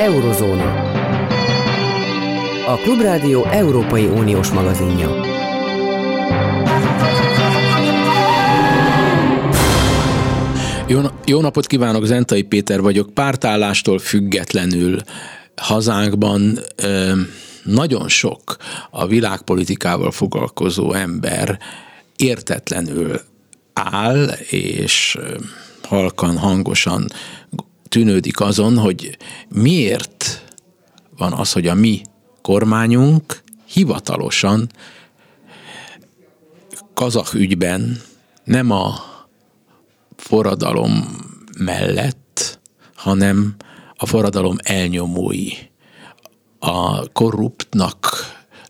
Eurozóna. A Klubrádió Európai Uniós magazinja. Jó, jó napot kívánok, Zentai Péter vagyok. Pártállástól függetlenül hazánkban ö, nagyon sok a világpolitikával foglalkozó ember értetlenül áll, és halkan, hangosan tűnődik azon, hogy miért van az, hogy a mi kormányunk hivatalosan kazak ügyben nem a forradalom mellett, hanem a forradalom elnyomói. A korruptnak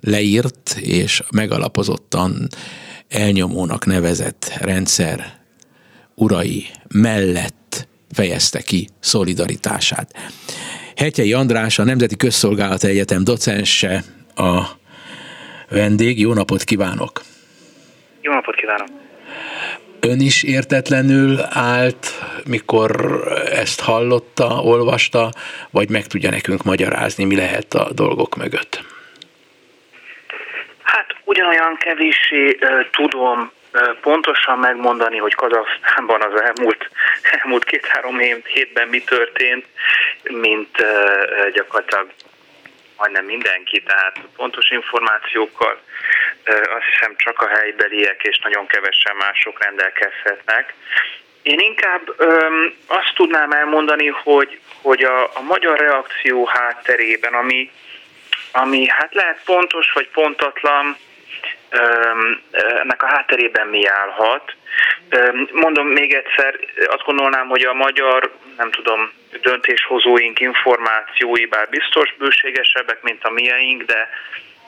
leírt és megalapozottan elnyomónak nevezett rendszer urai mellett fejezte ki szolidaritását. Hetyei András, a Nemzeti Közszolgálati Egyetem docense a vendég. Jó napot kívánok! Jó napot kívánok! Ön is értetlenül állt, mikor ezt hallotta, olvasta, vagy meg tudja nekünk magyarázni, mi lehet a dolgok mögött? Hát ugyanolyan kevéssé uh, tudom pontosan megmondani, hogy Kazaksztánban az elmúlt, elmúlt két-három hétben mi történt, mint gyakorlatilag majdnem mindenki, tehát pontos információkkal azt hiszem csak a helybeliek és nagyon kevesen mások rendelkezhetnek. Én inkább öm, azt tudnám elmondani, hogy, hogy a, a magyar reakció hátterében, ami, ami hát lehet pontos vagy pontatlan, ennek a hátterében mi állhat. Mondom még egyszer, azt gondolnám, hogy a magyar, nem tudom, döntéshozóink információi bár biztos bőségesebbek, mint a mieink, de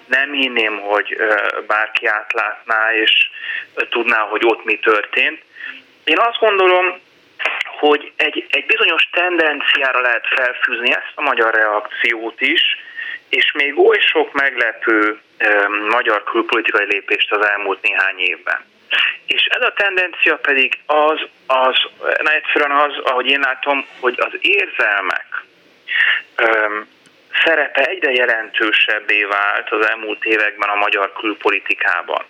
nem hinném, hogy bárki átlátná és tudná, hogy ott mi történt. Én azt gondolom, hogy egy, egy bizonyos tendenciára lehet felfűzni ezt a magyar reakciót is, és még oly sok meglepő magyar külpolitikai lépést az elmúlt néhány évben. És ez a tendencia pedig az, az na egyszerűen az, ahogy én látom, hogy az érzelmek öm, szerepe egyre jelentősebbé vált az elmúlt években a magyar külpolitikában.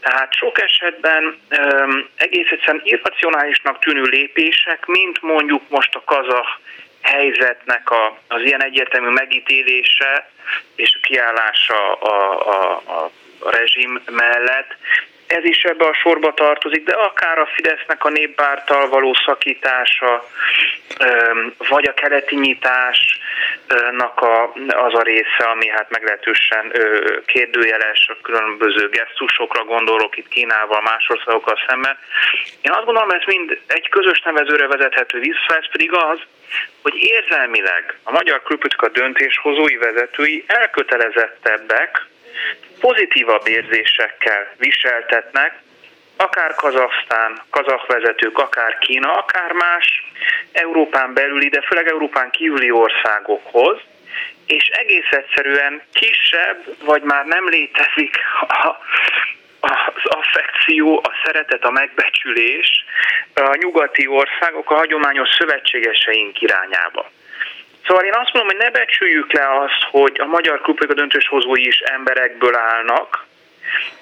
Tehát sok esetben öm, egész egyszerűen irracionálisnak tűnő lépések, mint mondjuk most a kazah helyzetnek a, az ilyen egyértelmű megítélése és kiállása a, a, a, a rezsim mellett, ez is ebbe a sorba tartozik, de akár a Fidesznek a néppárttal való szakítása, vagy a keleti nyitásnak a, az a része, ami hát meglehetősen kérdőjeles, a különböző gesztusokra gondolok itt Kínával, más országokkal szemben. Én azt gondolom, ez mind egy közös nevezőre vezethető vissza, ez pedig az, hogy érzelmileg a magyar külpolitika döntéshozói vezetői elkötelezettebbek, pozitívabb érzésekkel viseltetnek, akár Kazasztán, kazak vezetők, akár Kína, akár más Európán belüli, de főleg Európán kívüli országokhoz, és egész egyszerűen kisebb, vagy már nem létezik a, az affekció, a szeretet, a megbecsülés a nyugati országok a hagyományos szövetségeseink irányába. Szóval én azt mondom, hogy ne becsüljük le azt, hogy a magyar klubok döntéshozói is emberekből állnak,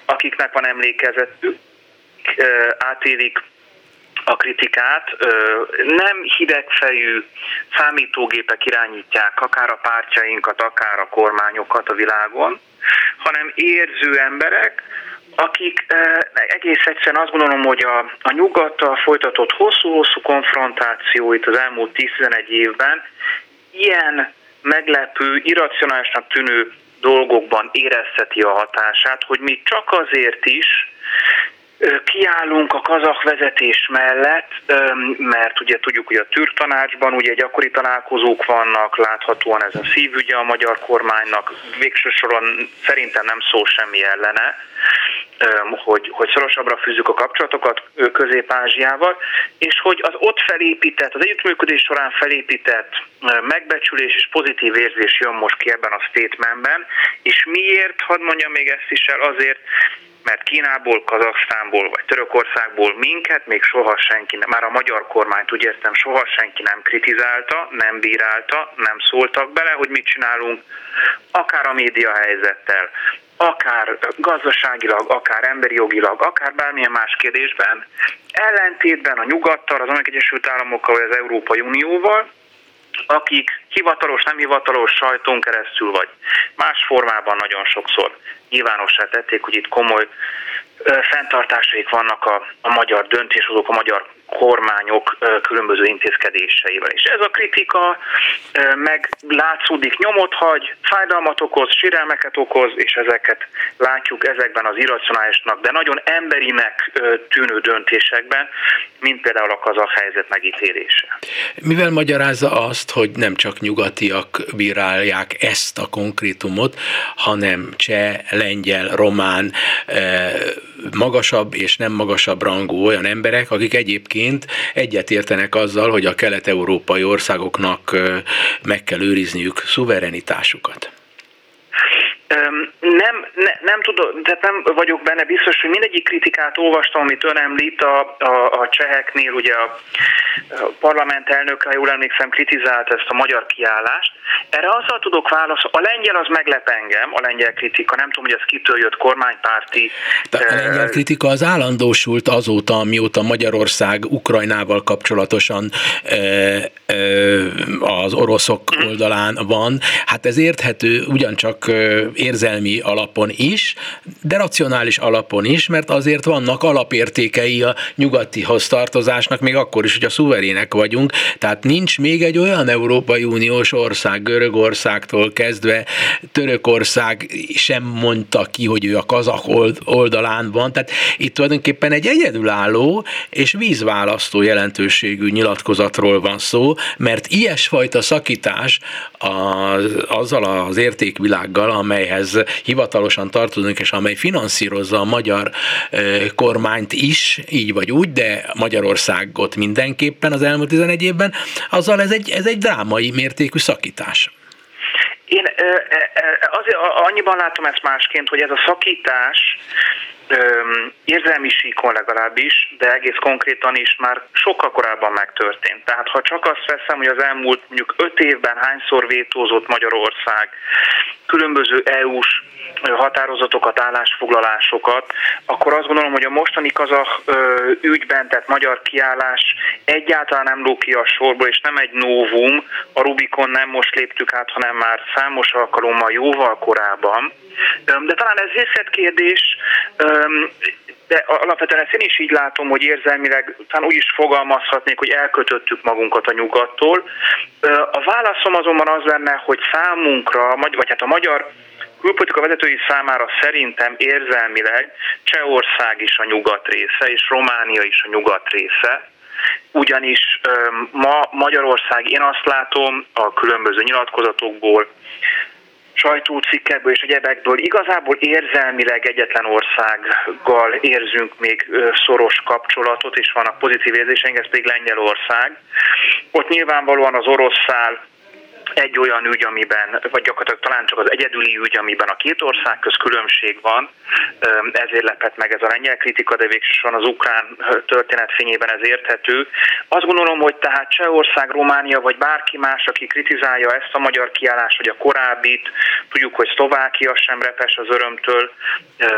akiknek van emlékezetük, átélik a kritikát, nem hidegfejű számítógépek irányítják akár a pártjainkat, akár a kormányokat a világon, hanem érző emberek, akik egész egyszerűen azt gondolom, hogy a, a nyugattal folytatott hosszú-hosszú konfrontáció itt az elmúlt 10-11 évben ilyen meglepő, irracionálisnak tűnő dolgokban érezheti a hatását, hogy mi csak azért is kiállunk a kazak vezetés mellett, mert ugye tudjuk, hogy a türk tanácsban ugye gyakori találkozók vannak, láthatóan ez a szívügye a magyar kormánynak, végső soron szerintem nem szól semmi ellene, hogy, hogy szorosabbra fűzzük a kapcsolatokat Közép-Ázsiával, és hogy az ott felépített, az együttműködés során felépített megbecsülés és pozitív érzés jön most ki ebben a statementben, és miért, hadd mondjam még ezt is el, azért, mert Kínából, Kazaksztánból vagy Törökországból minket még soha senki, már a magyar kormányt úgy értem, soha senki nem kritizálta, nem bírálta, nem szóltak bele, hogy mit csinálunk, akár a média helyzettel, akár gazdaságilag, akár emberi jogilag, akár bármilyen más kérdésben, ellentétben a nyugattal, az Amerikai Egyesült Államokkal vagy az Európai Unióval, akik hivatalos, nem hivatalos sajtón keresztül, vagy. Más formában nagyon sokszor nyilvánossá tették, hogy itt komoly fenntartásaik vannak a, a magyar döntéshozók, a magyar kormányok különböző intézkedéseivel. És ez a kritika meg látszódik, nyomot hagy, fájdalmat okoz, sérelmeket okoz, és ezeket látjuk ezekben az irracionálisnak, de nagyon emberinek tűnő döntésekben, mint például a kazak helyzet megítélése. Mivel magyarázza azt, hogy nem csak nyugatiak bírálják ezt a konkrétumot, hanem cseh, lengyel, román, magasabb és nem magasabb rangú olyan emberek, akik egyébként egyetértenek azzal, hogy a kelet-európai országoknak meg kell őrizniük szuverenitásukat. Nem, ne, nem tudom, tehát nem vagyok benne biztos, hogy mindegyik kritikát olvastam, amit ön említ a, a, a cseheknél, ugye a, a parlament elnöke, ha jól emlékszem, kritizált ezt a magyar kiállást. Erre azzal tudok válaszolni, a lengyel az meglep engem, a lengyel kritika, nem tudom, hogy ez kitől jött kormánypárti. De a lengyel kritika az állandósult azóta, mióta Magyarország Ukrajnával kapcsolatosan az oroszok oldalán van. Hát ez érthető, ugyancsak érzelmi alapon is, de racionális alapon is, mert azért vannak alapértékei a nyugatihoz tartozásnak, még akkor is, hogy a szuverének vagyunk. Tehát nincs még egy olyan Európai Uniós ország, Görögországtól kezdve, Törökország sem mondta ki, hogy ő a kazak oldalán van. Tehát itt tulajdonképpen egy egyedülálló és vízválasztó jelentőségű nyilatkozatról van szó, mert ilyesfajta szakítás az, azzal az értékvilággal, amelyhez hivatalosan tartozunk, és amely finanszírozza a magyar kormányt is, így vagy úgy, de Magyarországot mindenképpen az elmúlt 11 évben, azzal ez egy, ez egy drámai mértékű szakítás. Én azért annyiban látom ezt másként, hogy ez a szakítás érzelmi síkon legalábbis, de egész konkrétan is már sokkal korábban megtörtént. Tehát ha csak azt veszem, hogy az elmúlt mondjuk öt évben hányszor vétózott Magyarország különböző EU-s határozatokat, állásfoglalásokat, akkor azt gondolom, hogy a mostani kazak ügyben, tehát magyar kiállás egyáltalán nem ló ki a sorból, és nem egy novum, a Rubikon nem most léptük át, hanem már számos alkalommal jóval korábban. De talán ez részletkérdés, de alapvetően ezt én is így látom, hogy érzelmileg talán úgy is fogalmazhatnék, hogy elkötöttük magunkat a nyugattól. A válaszom azonban az lenne, hogy számunkra, vagy hát a magyar külpolitika vezetői számára szerintem érzelmileg Csehország is a nyugat része, és Románia is a nyugat része, ugyanis ma Magyarország, én azt látom a különböző nyilatkozatokból, sajtócikkekből és egyebekből igazából érzelmileg egyetlen országgal érzünk még szoros kapcsolatot, és vannak pozitív érzéseink, ez pedig Lengyelország. Ott nyilvánvalóan az orosz szál egy olyan ügy, amiben, vagy gyakorlatilag talán csak az egyedüli ügy, amiben a két ország köz különbség van, ezért lepett meg ez a lengyel kritika, de végsősorban az ukrán történet fényében ez érthető. Azt gondolom, hogy tehát Csehország, Románia, vagy bárki más, aki kritizálja ezt a magyar kiállást, vagy a korábbit, tudjuk, hogy Szlovákia sem repes az örömtől,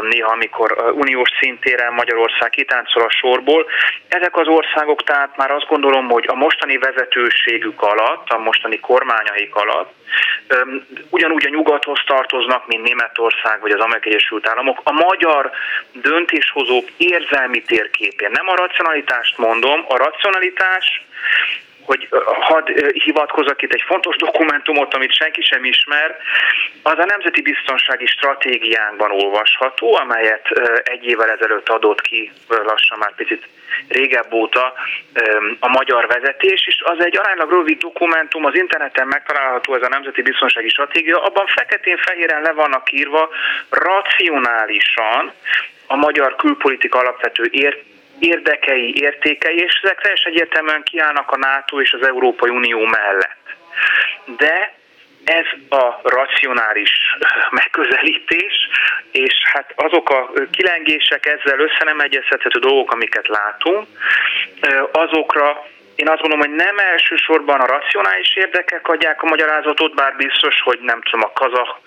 néha amikor uniós szintéren Magyarország kitáncol a sorból. Ezek az országok tehát már azt gondolom, hogy a mostani vezetőségük alatt, a mostani kormányai kormányaik alatt ugyanúgy a nyugathoz tartoznak, mint Németország vagy az Amerikai Egyesült Államok. A magyar döntéshozók érzelmi térképén. Nem a racionalitást mondom, a racionalitás hogy hadd hivatkozok itt egy fontos dokumentumot, amit senki sem ismer, az a Nemzeti Biztonsági Stratégiánkban olvasható, amelyet egy évvel ezelőtt adott ki, lassan már picit régebb óta a magyar vezetés, és az egy aránylag rövid dokumentum, az interneten megtalálható ez a Nemzeti Biztonsági Stratégia, abban feketén-fehéren le vannak írva racionálisan a magyar külpolitika alapvető ért érdekei, értékei, és ezek teljesen egyértelműen kiállnak a NATO és az Európai Unió mellett. De ez a racionális megközelítés, és hát azok a kilengések ezzel össze nem egyeztethető dolgok, amiket látunk, azokra én azt gondolom, hogy nem elsősorban a racionális érdekek adják a magyarázatot, bár biztos, hogy nem tudom, a kazah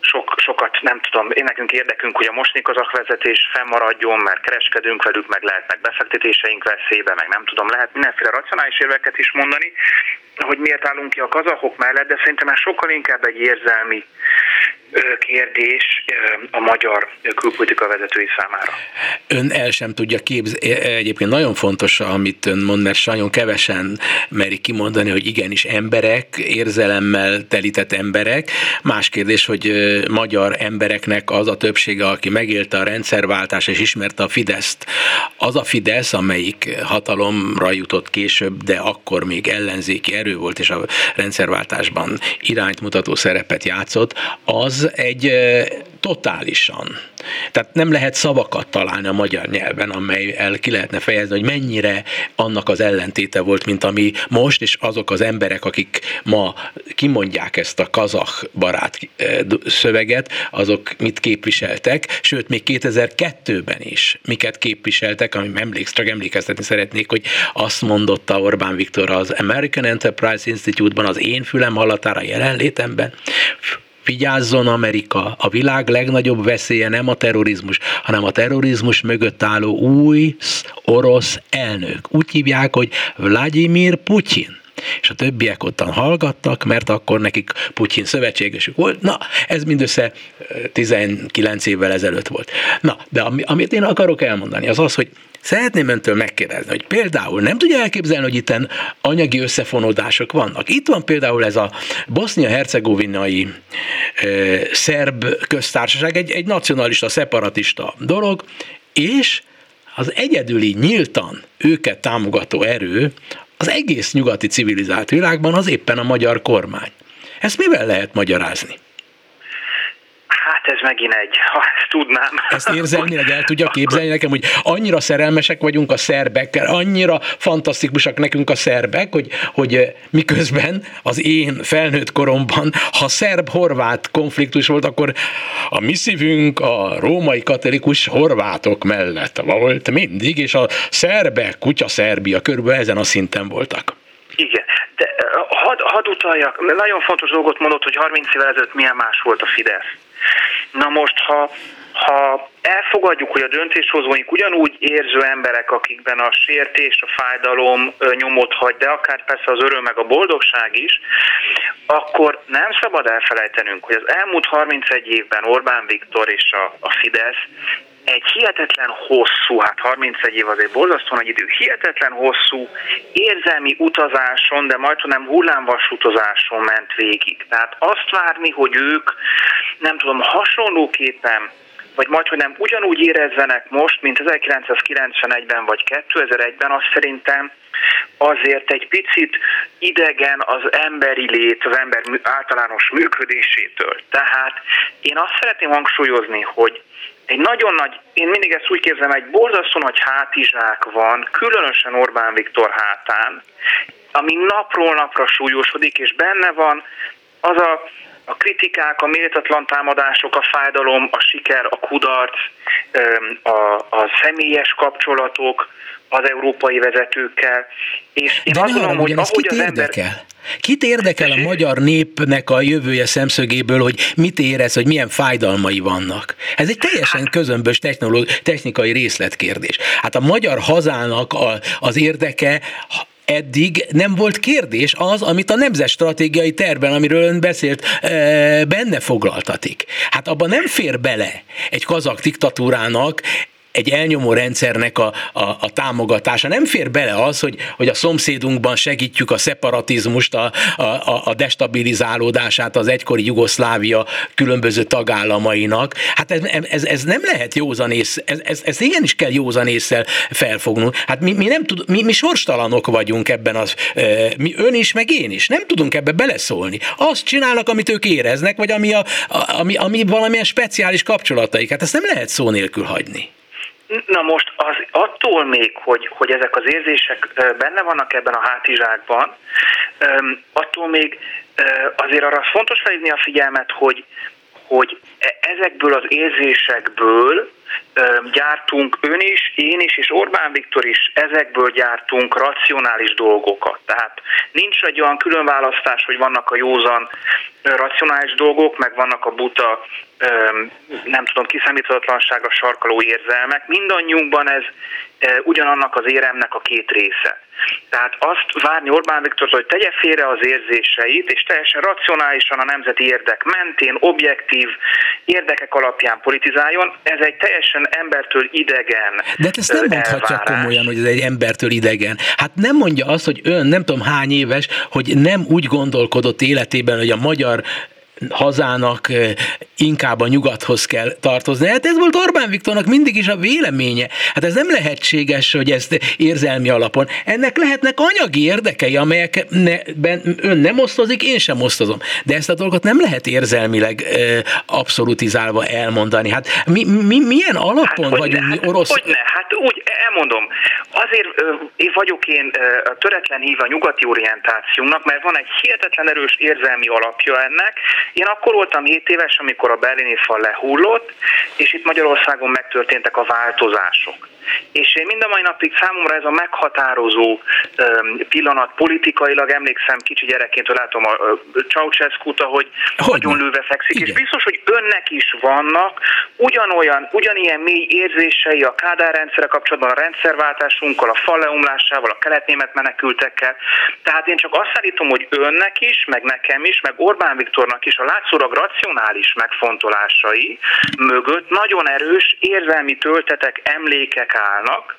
sok, sokat nem tudom, én nekünk érdekünk, hogy a mostani kazak vezetés fennmaradjon, mert kereskedünk velük, meg lehetnek befektetéseink veszélybe, meg nem tudom, lehet mindenféle racionális érveket is mondani, hogy miért állunk ki a kazahok mellett, de szerintem ez sokkal inkább egy érzelmi kérdés a magyar külpolitika vezetői számára. Ön el sem tudja képzelni, e, egyébként nagyon fontos, amit ön mond, mert nagyon kevesen merik kimondani, hogy igenis emberek, érzelemmel telített emberek. Más kérdés, hogy magyar embereknek az a többsége, aki megélte a rendszerváltást és ismerte a Fideszt, az a Fidesz, amelyik hatalomra jutott később, de akkor még ellenzéki erő volt, és a rendszerváltásban irányt mutató szerepet játszott, az egy totálisan. Tehát nem lehet szavakat találni a magyar nyelven, amelyel ki lehetne fejezni, hogy mennyire annak az ellentéte volt, mint ami most, és azok az emberek, akik ma kimondják ezt a kazah barát szöveget, azok mit képviseltek, sőt, még 2002-ben is miket képviseltek, ami emléksz, csak emlékeztetni szeretnék, hogy azt mondotta Orbán Viktor az American Enterprise Institute-ban az én fülem hallatára jelenlétemben, Vigyázzon Amerika, a világ legnagyobb veszélye nem a terrorizmus, hanem a terrorizmus mögött álló új orosz elnök. Úgy hívják, hogy Vladimir Putyin és a többiek ottan hallgattak, mert akkor nekik Putyin szövetségesük volt. Na, ez mindössze 19 évvel ezelőtt volt. Na, de amit én akarok elmondani, az az, hogy Szeretném öntől megkérdezni, hogy például nem tudja elképzelni, hogy itt anyagi összefonódások vannak. Itt van például ez a bosznia-hercegovinai e, szerb köztársaság, egy, egy nacionalista, szeparatista dolog, és az egyedüli nyíltan őket támogató erő az egész nyugati civilizált világban az éppen a magyar kormány. Ezt mivel lehet magyarázni? Hát ez megint egy, ha ezt tudnám. Ezt érzelmileg el tudja képzelni nekem, hogy annyira szerelmesek vagyunk a szerbekkel, annyira fantasztikusak nekünk a szerbek, hogy, hogy miközben az én felnőtt koromban, ha szerb-horvát konfliktus volt, akkor a mi szívünk a római katolikus horvátok mellett volt mindig, és a szerbek, kutya Szerbia körülbelül ezen a szinten voltak. Igen, de hadd had utaljak, nagyon fontos dolgot mondott, hogy 30 évvel ezelőtt milyen más volt a Fidesz. Na most, ha, ha elfogadjuk, hogy a döntéshozóink ugyanúgy érző emberek, akikben a sértés, a fájdalom nyomot hagy, de akár persze az öröm meg a boldogság is, akkor nem szabad elfelejtenünk, hogy az elmúlt 31 évben Orbán Viktor és a, a Fidesz egy hihetetlen hosszú, hát 31 év azért borzasztó nagy idő, hihetetlen hosszú érzelmi utazáson, de majd nem hullámvas utazáson ment végig. Tehát azt várni, hogy ők, nem tudom, hasonlóképpen vagy majd, hogy nem ugyanúgy érezzenek most, mint 1991-ben vagy 2001-ben, azt szerintem azért egy picit idegen az emberi lét, az ember általános működésétől. Tehát én azt szeretném hangsúlyozni, hogy egy nagyon nagy, én mindig ezt úgy képzelem, egy borzasztó nagy hátizsák van, különösen Orbán Viktor hátán, ami napról napra súlyosodik, és benne van az a, a kritikák, a méltatlan támadások, a fájdalom, a siker, a kudarc, a, a személyes kapcsolatok az európai vezetőkkel. És én De azt gondolom, hogy ahogy az ember... Kit érdekel a magyar népnek a jövője szemszögéből, hogy mit érez, hogy milyen fájdalmai vannak? Ez egy teljesen közömbös technikai részletkérdés. Hát a magyar hazának a, az érdeke eddig nem volt kérdés az, amit a nemzetstratégiai tervben, amiről ön beszélt, benne foglaltatik. Hát abban nem fér bele egy kazak diktatúrának egy elnyomó rendszernek a, a, a támogatása. Nem fér bele az, hogy, hogy a szomszédunkban segítjük a szeparatizmust, a, a, a destabilizálódását az egykori Jugoszlávia különböző tagállamainak. Hát ez, ez, ez nem lehet józanész, ez, ez, ez igenis kell józanésszel felfognunk. Hát mi, mi, nem tud, mi, mi sorstalanok vagyunk ebben, az, mi ön is, meg én is. Nem tudunk ebbe beleszólni. Azt csinálnak, amit ők éreznek, vagy ami, a, ami, ami valamilyen speciális kapcsolataik. Hát ezt nem lehet szó nélkül hagyni. Na most az attól még, hogy, hogy ezek az érzések benne vannak ebben a hátizsákban, attól még azért arra fontos felhívni a figyelmet, hogy, hogy e, ezekből az érzésekből gyártunk ön is, én is, és Orbán Viktor is ezekből gyártunk racionális dolgokat. Tehát nincs egy olyan különválasztás, hogy vannak a józan racionális dolgok, meg vannak a buta, nem tudom, kiszámíthatatlanságra sarkaló érzelmek. Mindannyiunkban ez ugyanannak az éremnek a két része. Tehát azt várni Orbán Viktor, hogy tegye félre az érzéseit, és teljesen racionálisan a nemzeti érdek mentén, objektív érdekek alapján politizáljon, ez egy teljesen embertől idegen De hát ezt nem mondhatja komolyan, hogy ez egy embertől idegen. Hát nem mondja azt, hogy ön nem tudom hány éves, hogy nem úgy gondolkodott életében, hogy a magyar hazának inkább a nyugathoz kell tartozni. Hát ez volt Orbán Viktornak mindig is a véleménye. Hát ez nem lehetséges, hogy ezt érzelmi alapon. Ennek lehetnek anyagi érdekei, amelyekben ön nem osztozik, én sem osztozom. De ezt a dolgot nem lehet érzelmileg abszolutizálva elmondani. Hát mi, mi, milyen alapon hát, vagyunk ne, mi orosz? Hogy ne, hát úgy elmondom. Azért én vagyok én töretlen hív a nyugati orientációnak, mert van egy hihetetlen erős érzelmi alapja ennek, én akkor voltam 7 éves, amikor a berlini fal lehullott, és itt Magyarországon megtörténtek a változások. És én mind a mai napig számomra ez a meghatározó pillanat politikailag, emlékszem kicsi gyerekként, hogy látom a Ceausescu-t, ahogy nagyon lőve fekszik, Igen. és biztos, hogy önnek is vannak ugyanolyan, ugyanilyen mély érzései a Kádár rendszere kapcsolatban, a rendszerváltásunkkal, a fal leomlásával, a keletnémet menekültekkel. Tehát én csak azt állítom, hogy önnek is, meg nekem is, meg Orbán Viktornak is a látszólag racionális megfontolásai mögött nagyon erős érzelmi töltetek, emlékek állnak,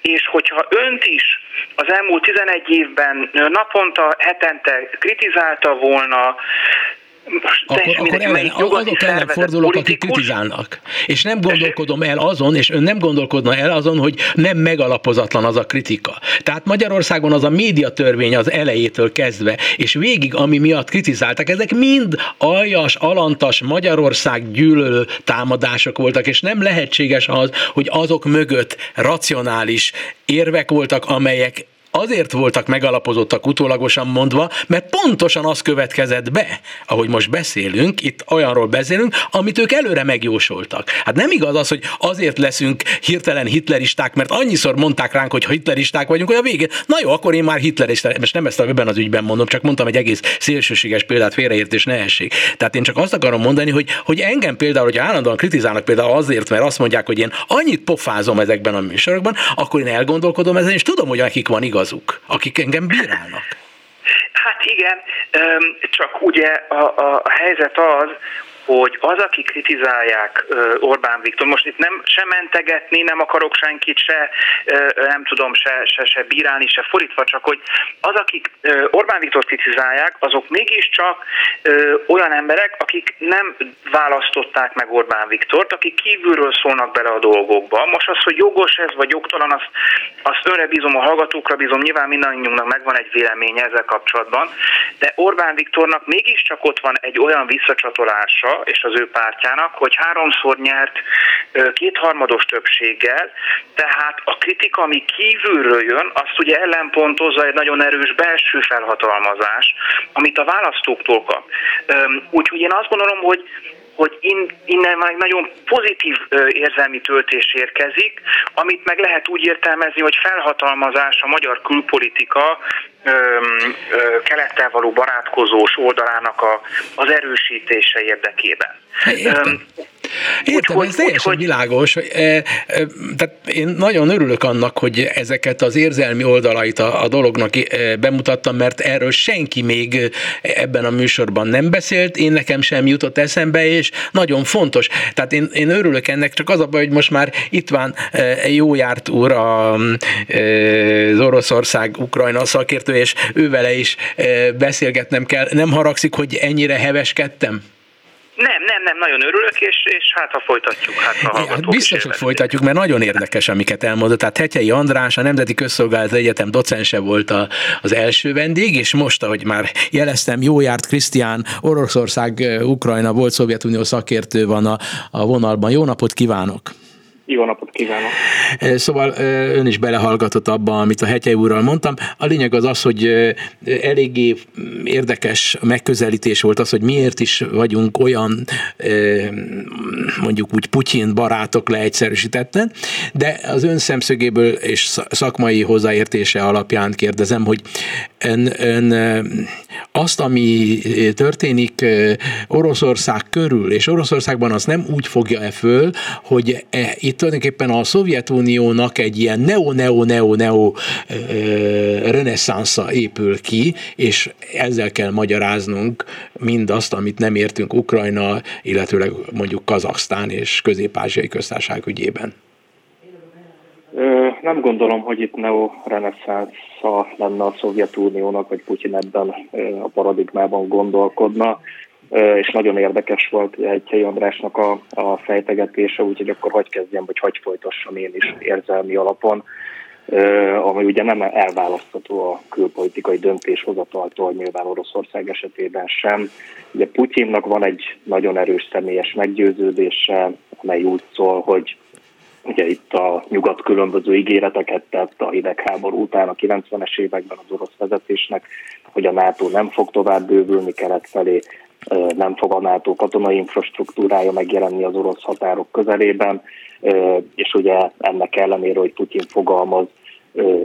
és hogyha önt is az elmúlt 11 évben naponta, hetente kritizálta volna, akkor, akkor ellen, azok ellen fordulok, akik kritizálnak. És nem gondolkodom el azon, és ön nem gondolkodna el azon, hogy nem megalapozatlan az a kritika. Tehát Magyarországon az a médiatörvény az elejétől kezdve, és végig, ami miatt kritizáltak, ezek mind aljas, alantas Magyarország gyűlölő támadások voltak, és nem lehetséges az, hogy azok mögött racionális érvek voltak, amelyek azért voltak megalapozottak utólagosan mondva, mert pontosan az következett be, ahogy most beszélünk, itt olyanról beszélünk, amit ők előre megjósoltak. Hát nem igaz az, hogy azért leszünk hirtelen hitleristák, mert annyiszor mondták ránk, hogy hitleristák vagyunk, hogy a végén, na jó, akkor én már hitlerista, most nem ezt a ebben az ügyben mondom, csak mondtam egy egész szélsőséges példát, félreértés ne essék. Tehát én csak azt akarom mondani, hogy, hogy engem például, hogy állandóan kritizálnak például azért, mert azt mondják, hogy én annyit pofázom ezekben a műsorokban, akkor én elgondolkodom ezen, és tudom, hogy akik van igaz igazuk, akik engem bírálnak. Hát igen, csak ugye a, a, a helyzet az, hogy az, akik kritizálják Orbán Viktor, most itt nem se mentegetni, nem akarok senkit se, nem tudom, se, se, se bírálni, se fordítva, csak hogy az, akik Orbán Viktor kritizálják, azok mégiscsak olyan emberek, akik nem választották meg Orbán Viktort, akik kívülről szólnak bele a dolgokba. Most az, hogy jogos ez, vagy jogtalan, azt, azt önre bízom, a hallgatókra bízom, nyilván mindannyiunknak megvan egy véleménye ezzel kapcsolatban, de Orbán Viktornak mégiscsak ott van egy olyan visszacsatolása, és az ő pártjának, hogy háromszor nyert kétharmados többséggel, tehát a kritika, ami kívülről jön, azt ugye ellenpontozza egy nagyon erős belső felhatalmazás, amit a választóktól kap. Úgyhogy én azt gondolom, hogy hogy innen már egy nagyon pozitív érzelmi töltés érkezik, amit meg lehet úgy értelmezni, hogy felhatalmazás a magyar külpolitika kelettel való barátkozós oldalának a, az erősítése érdekében. Értem. Értem, úgy, ez teljesen úgy, világos. Tehát én nagyon örülök annak, hogy ezeket az érzelmi oldalait a, a dolognak bemutattam, mert erről senki még ebben a műsorban nem beszélt, én nekem sem jutott eszembe, és nagyon fontos. Tehát én, én örülök ennek, csak az a baj, hogy most már itt van jó járt úr a, az Oroszország Ukrajna szakértő, és ővele is beszélgetnem kell. Nem haragszik, hogy ennyire heveskedtem? Nem, nem, nem, nagyon örülök, és, és hát ha folytatjuk, hát ha hát Biztos, hogy folytatjuk, mert nagyon érdekes, amiket elmondott. Tehát Hetyei András, a Nemzeti Közszolgálat Egyetem docense volt a, az első vendég, és most, ahogy már jeleztem, jó járt Krisztián, Oroszország, Ukrajna volt Szovjetunió szakértő van a, a vonalban. Jó napot kívánok! Jó napot kívánok! Szóval ön is belehallgatott abba, amit a Hegyei úrral mondtam. A lényeg az az, hogy eléggé érdekes megközelítés volt az, hogy miért is vagyunk olyan mondjuk úgy Putyin barátok leegyszerűsítetten, de az ön szemszögéből és szakmai hozzáértése alapján kérdezem, hogy ön, ön azt, ami történik Oroszország körül, és Oroszországban az nem úgy fogja-e föl, hogy e, itt tulajdonképpen a Szovjetuniónak egy ilyen neo-neo-neo-neo reneszánsza épül ki, és ezzel kell magyaráznunk mindazt, amit nem értünk Ukrajna, illetőleg mondjuk Kazaksztán és Közép-Ázsiai köztársaság ügyében. Nem gondolom, hogy itt neo-reneszánsza lenne a Szovjetuniónak, vagy Putyin ebben a paradigmában gondolkodna és nagyon érdekes volt egy helyi Andrásnak a, a fejtegetése, úgyhogy akkor hagy kezdjem, vagy hagy folytassam én is érzelmi alapon, ami ugye nem elválasztható a külpolitikai döntéshozataltól, nyilván Oroszország esetében sem. Ugye Putyinnak van egy nagyon erős személyes meggyőződése, amely úgy szól, hogy Ugye itt a nyugat különböző ígéreteket tett a hidegháború után a 90-es években az orosz vezetésnek, hogy a NATO nem fog tovább bővülni kelet felé, nem fog a NATO katonai infrastruktúrája megjelenni az orosz határok közelében, és ugye ennek ellenére, hogy Putyin fogalmaz,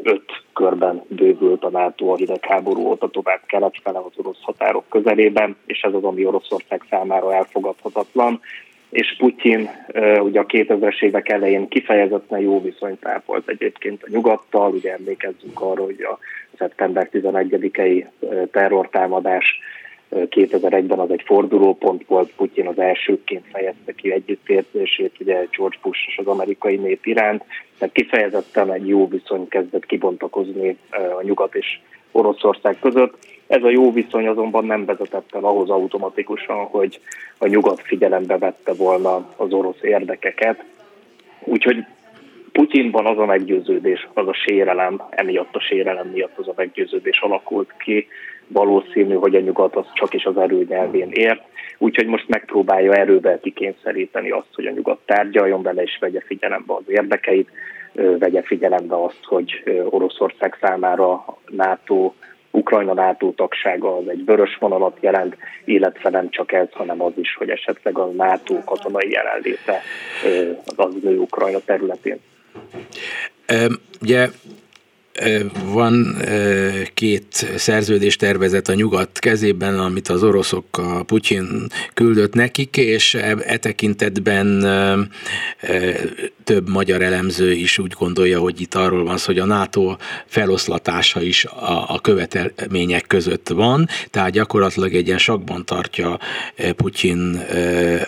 öt körben bővült a NATO a hidegháború óta tovább kelet fele az orosz határok közelében, és ez az, ami Oroszország számára elfogadhatatlan. És Putyin ugye a 2000-es évek elején kifejezetten jó viszonyt ápolt egyébként a nyugattal, ugye emlékezzünk arra, hogy a szeptember 11-i terrortámadás 2001-ben az egy fordulópont volt, Putyin az elsőként fejezte ki együttérzését, ugye George Bush és az amerikai nép iránt, tehát kifejezetten egy jó viszony kezdett kibontakozni a nyugat és Oroszország között. Ez a jó viszony azonban nem vezetett el ahhoz automatikusan, hogy a nyugat figyelembe vette volna az orosz érdekeket. Úgyhogy Putyinban az a meggyőződés, az a sérelem, emiatt a sérelem miatt az a meggyőződés alakult ki, valószínű, hogy a nyugat az csak is az erő nyelvén ért, úgyhogy most megpróbálja erővel kikényszeríteni azt, hogy a nyugat tárgyaljon vele és vegye figyelembe az érdekeit, vegye figyelembe azt, hogy Oroszország számára NATO Ukrajna NATO tagsága az egy vörös vonalat jelent, illetve nem csak ez, hanem az is, hogy esetleg a NATO katonai jelenléte az nő Ukrajna területén. Ugye van két szerződés tervezet a nyugat kezében, amit az oroszok, a Putyin küldött nekik, és e, e tekintetben több magyar elemző is úgy gondolja, hogy itt arról van szó, hogy a NATO feloszlatása is a, a követelmények között van, tehát gyakorlatilag egy ilyen sakban tartja Putyin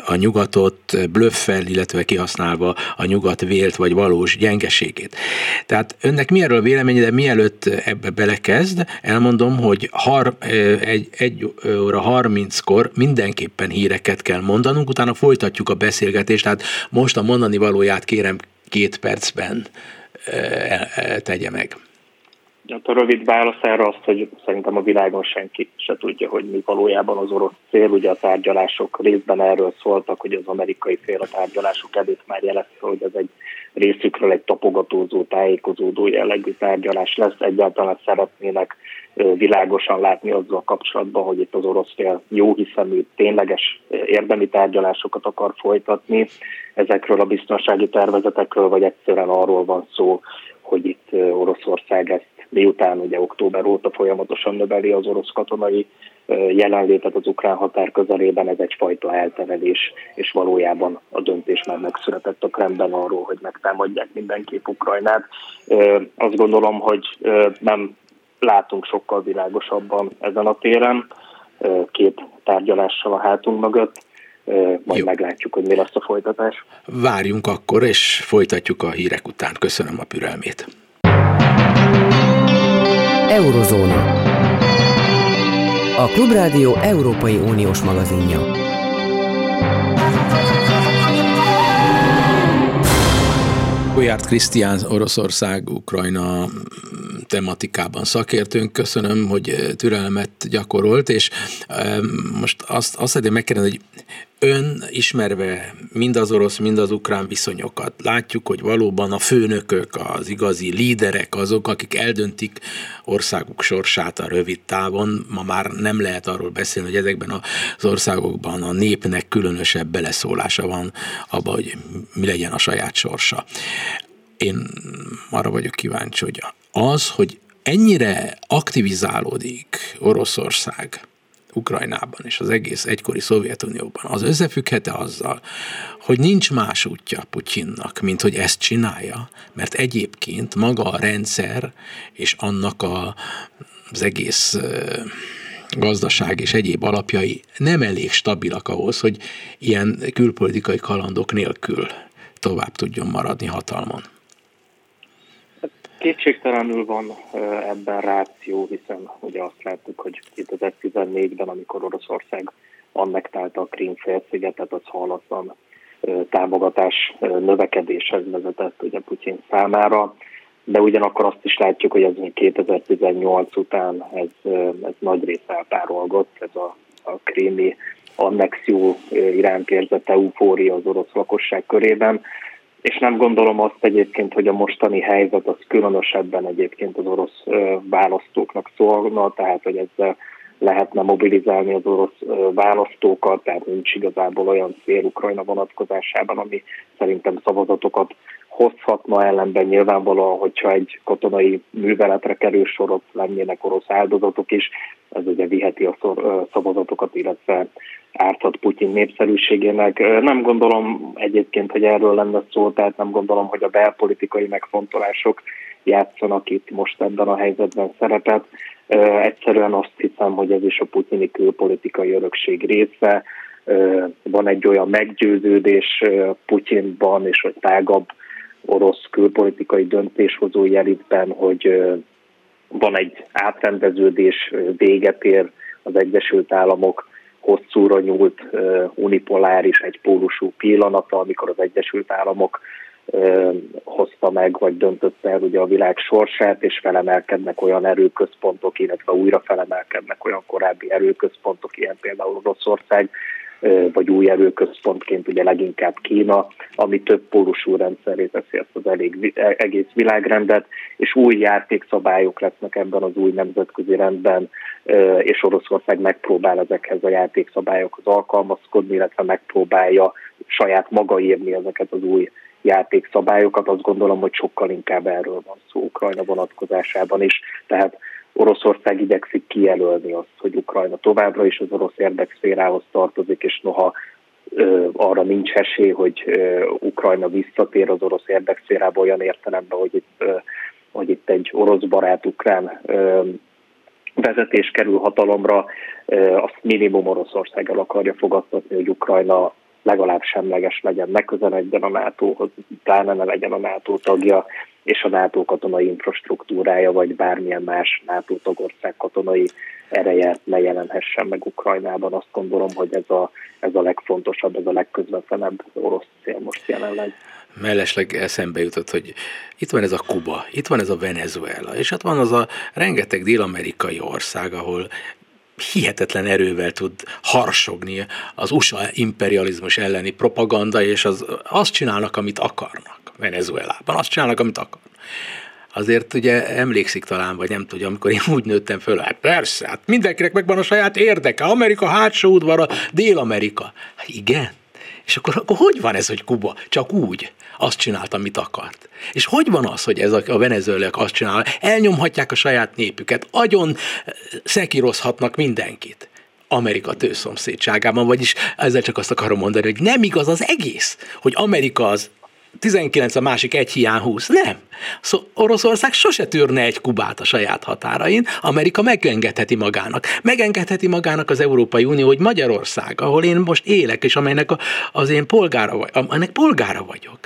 a nyugatot blöffel, illetve kihasználva a nyugat vélt vagy valós gyengeségét. Tehát önnek mi erről vélemény, de mielőtt ebbe belekezd, elmondom, hogy har, egy, egy óra harminckor mindenképpen híreket kell mondanunk, utána folytatjuk a beszélgetést, tehát most a mondani valóját kérem két percben tegye meg. Hát a rövid válasz erre azt, hogy szerintem a világon senki se tudja, hogy mi valójában az orosz cél. Ugye a tárgyalások részben erről szóltak, hogy az amerikai fél a tárgyalások előtt már jelezte, hogy ez egy részükről egy tapogatózó, tájékozódó jellegű tárgyalás lesz. Egyáltalán szeretnének világosan látni azzal kapcsolatban, hogy itt az orosz fél jó hiszemű, tényleges érdemi tárgyalásokat akar folytatni ezekről a biztonsági tervezetekről, vagy egyszerűen arról van szó, hogy itt Oroszország ezt miután ugye október óta folyamatosan növeli az orosz katonai jelenlétet az ukrán határ közelében, ez egyfajta elterelés, és valójában a döntés már megszületett a Kremben arról, hogy megtámadják mindenképp Ukrajnát. Azt gondolom, hogy nem látunk sokkal világosabban ezen a téren, két tárgyalással a hátunk mögött, majd Jó. meglátjuk, hogy mi lesz a folytatás. Várjunk akkor, és folytatjuk a hírek után. Köszönöm a pürelmét. Eurozóna. A Klubrádió Európai Uniós magazinja. Bolyárt Krisztián, Oroszország, Ukrajna tematikában szakértőnk. Köszönöm, hogy türelmet gyakorolt, és most azt, azt szeretném megkérdezni, hogy ön ismerve mind az orosz, mind az ukrán viszonyokat, látjuk, hogy valóban a főnökök, az igazi líderek, azok, akik eldöntik országuk sorsát a rövid távon. Ma már nem lehet arról beszélni, hogy ezekben az országokban a népnek különösebb beleszólása van abba, hogy mi legyen a saját sorsa. Én arra vagyok kíváncsi, hogy az, hogy ennyire aktivizálódik Oroszország, Ukrajnában és az egész egykori Szovjetunióban, az összefügghet-e azzal, hogy nincs más útja Putyinnak, mint hogy ezt csinálja, mert egyébként maga a rendszer és annak a, az egész gazdaság és egyéb alapjai nem elég stabilak ahhoz, hogy ilyen külpolitikai kalandok nélkül tovább tudjon maradni hatalmon. Kétségtelenül van ebben ráció, hiszen ugye azt láttuk, hogy 2014-ben, amikor Oroszország annektálta a Krím félszigetet, az halatlan támogatás növekedéshez vezetett ugye Putyin számára, de ugyanakkor azt is látjuk, hogy ez 2018 után ez, ez nagy rész elpárolgott, ez a, a krími annexió iránt érzett eufória az orosz lakosság körében, és nem gondolom azt egyébként, hogy a mostani helyzet az különösebben egyébként az orosz választóknak szólna, tehát hogy ezzel lehetne mobilizálni az orosz választókat, tehát nincs igazából olyan szél Ukrajna vonatkozásában, ami szerintem szavazatokat hozhatna ellenben nyilvánvalóan, hogyha egy katonai műveletre kerül sor, ott lennének orosz áldozatok is, ez ugye viheti a szavazatokat, illetve árthat Putyin népszerűségének. Nem gondolom egyébként, hogy erről lenne szó, tehát nem gondolom, hogy a belpolitikai megfontolások játszanak itt most ebben a helyzetben szerepet. Egyszerűen azt hiszem, hogy ez is a putyini külpolitikai örökség része. Van egy olyan meggyőződés Putyinban és a tágabb orosz külpolitikai döntéshozó elitben, hogy van egy átrendeződés, véget ér az Egyesült Államok hosszúra nyúlt unipoláris, egypólusú pillanata, amikor az Egyesült Államok hozta meg, vagy döntötte el ugye a világ sorsát, és felemelkednek olyan erőközpontok, illetve újra felemelkednek olyan korábbi erőközpontok, ilyen például Oroszország, vagy új erőközpontként ugye leginkább Kína, ami több pólusú rendszeré teszi ezt az elég, e, egész világrendet, és új játékszabályok lesznek ebben az új nemzetközi rendben, és Oroszország megpróbál ezekhez a játékszabályokhoz alkalmazkodni, illetve megpróbálja saját maga írni ezeket az új játékszabályokat, azt gondolom, hogy sokkal inkább erről van szó Ukrajna vonatkozásában is. Tehát Oroszország igyekszik kijelölni azt, hogy Ukrajna továbbra is az orosz érdekszférához tartozik, és noha arra nincs esély, hogy Ukrajna visszatér az orosz érdekszférába olyan értelemben, hogy itt, hogy itt egy orosz barát ukrán vezetés kerül hatalomra, azt minimum Oroszországgal akarja fogadtatni, hogy Ukrajna legalább semleges legyen, ne közeledjen a NATO-hoz, pláne ne legyen a NATO tagja, és a NATO katonai infrastruktúrája, vagy bármilyen más NATO tagország katonai ereje ne jelenhessen meg Ukrajnában. Azt gondolom, hogy ez a, ez a legfontosabb, ez a legközvetlenebb orosz cél most jelenleg mellesleg eszembe jutott, hogy itt van ez a Kuba, itt van ez a Venezuela, és ott van az a rengeteg dél-amerikai ország, ahol hihetetlen erővel tud harsogni az USA imperializmus elleni propaganda, és az, azt csinálnak, amit akarnak Venezuelában, azt csinálnak, amit akarnak. Azért ugye emlékszik talán, vagy nem tudja, amikor én úgy nőttem föl, hát persze, hát mindenkinek megvan a saját érdeke, Amerika hátsó udvara, Dél-Amerika. Hát igen, és akkor, akkor hogy van ez, hogy Kuba csak úgy azt csinált, amit akart? És hogy van az, hogy ez a, a venezuelák azt csinálják? Elnyomhatják a saját népüket, agyon eh, szekírozhatnak mindenkit. Amerika tőszomszédságában, vagyis ezzel csak azt akarom mondani, hogy nem igaz az egész, hogy Amerika az 19 a másik egy hiány 20. Nem. Szóval Oroszország sose tűrne egy Kubát a saját határain, Amerika megengedheti magának. Megengedheti magának az Európai Unió, hogy Magyarország, ahol én most élek, és amelynek a, az én polgára, vagy, polgára vagyok,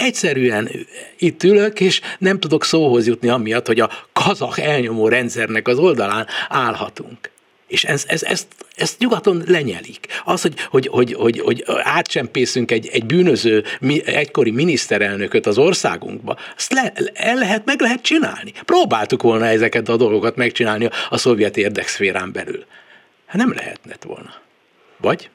egyszerűen itt ülök, és nem tudok szóhoz jutni amiatt, hogy a kazak elnyomó rendszernek az oldalán állhatunk. És ez, ez, ezt, ezt nyugaton lenyelik. Az, hogy, hogy, hogy, hogy, hogy átsempészünk egy, egy bűnöző egykori miniszterelnököt az országunkba, azt le, el lehet, meg lehet csinálni. Próbáltuk volna ezeket a dolgokat megcsinálni a szovjet érdekszférán belül. Hát nem lehetett volna. Vagy?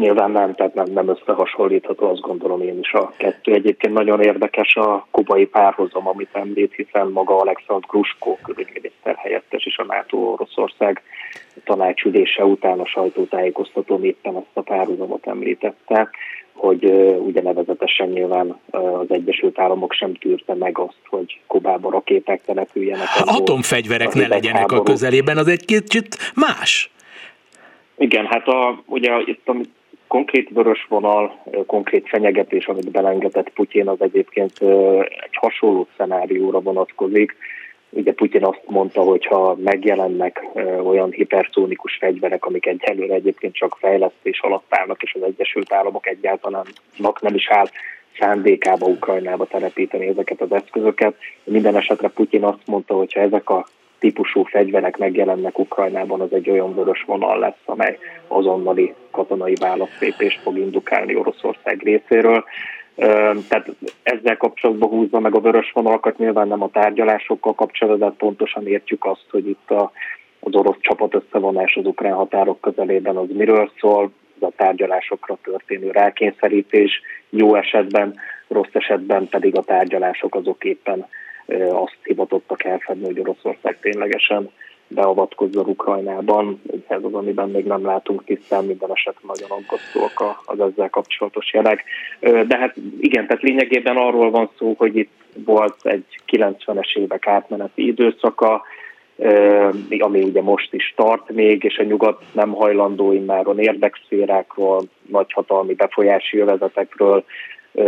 Nyilván nem, tehát nem, nem összehasonlítható, azt gondolom én is a kettő. Egyébként nagyon érdekes a kubai párhozam, amit említ, hiszen maga Alexandr Gruskó külügyminiszter helyettes és a NATO Oroszország tanácsülése után a sajtótájékoztató éppen ezt a párhuzamot említette, hogy ugye nevezetesen nyilván az Egyesült Államok sem tűrte meg azt, hogy Kubába rakéták települjenek. Atomfegyverek ne legyenek háború. a közelében, az egy kicsit más. Igen, hát a, ugye itt amit konkrét vörös vonal, konkrét fenyegetés, amit belengetett Putyin, az egyébként egy hasonló szenárióra vonatkozik. Ugye Putyin azt mondta, hogy ha megjelennek olyan hiperszónikus fegyverek, amik egyelőre egyébként csak fejlesztés alatt állnak, és az Egyesült Államok egyáltalán nem is áll szándékába Ukrajnába telepíteni ezeket az eszközöket. Minden esetre Putyin azt mondta, hogy ha ezek a típusú fegyverek megjelennek Ukrajnában, az egy olyan vörös vonal lesz, amely azonnali katonai válaszlépést fog indukálni Oroszország részéről. Tehát ezzel kapcsolatban húzza meg a vörös vonalakat, nyilván nem a tárgyalásokkal kapcsolatban, de pontosan értjük azt, hogy itt a, az orosz csapat összevonás az ukrán határok közelében az miről szól, az a tárgyalásokra történő rákényszerítés, jó esetben, rossz esetben pedig a tárgyalások azok éppen azt hivatottak elfedni, hogy Oroszország ténylegesen beavatkozzon Ukrajnában. Ez az, amiben még nem látunk tisztán, minden esetre nagyon aggasztóak az ezzel kapcsolatos jelek. De hát igen, tehát lényegében arról van szó, hogy itt volt egy 90-es évek átmeneti időszaka, ami ugye most is tart még, és a nyugat nem hajlandó immáron érdekszférákról, nagyhatalmi befolyási jövezetekről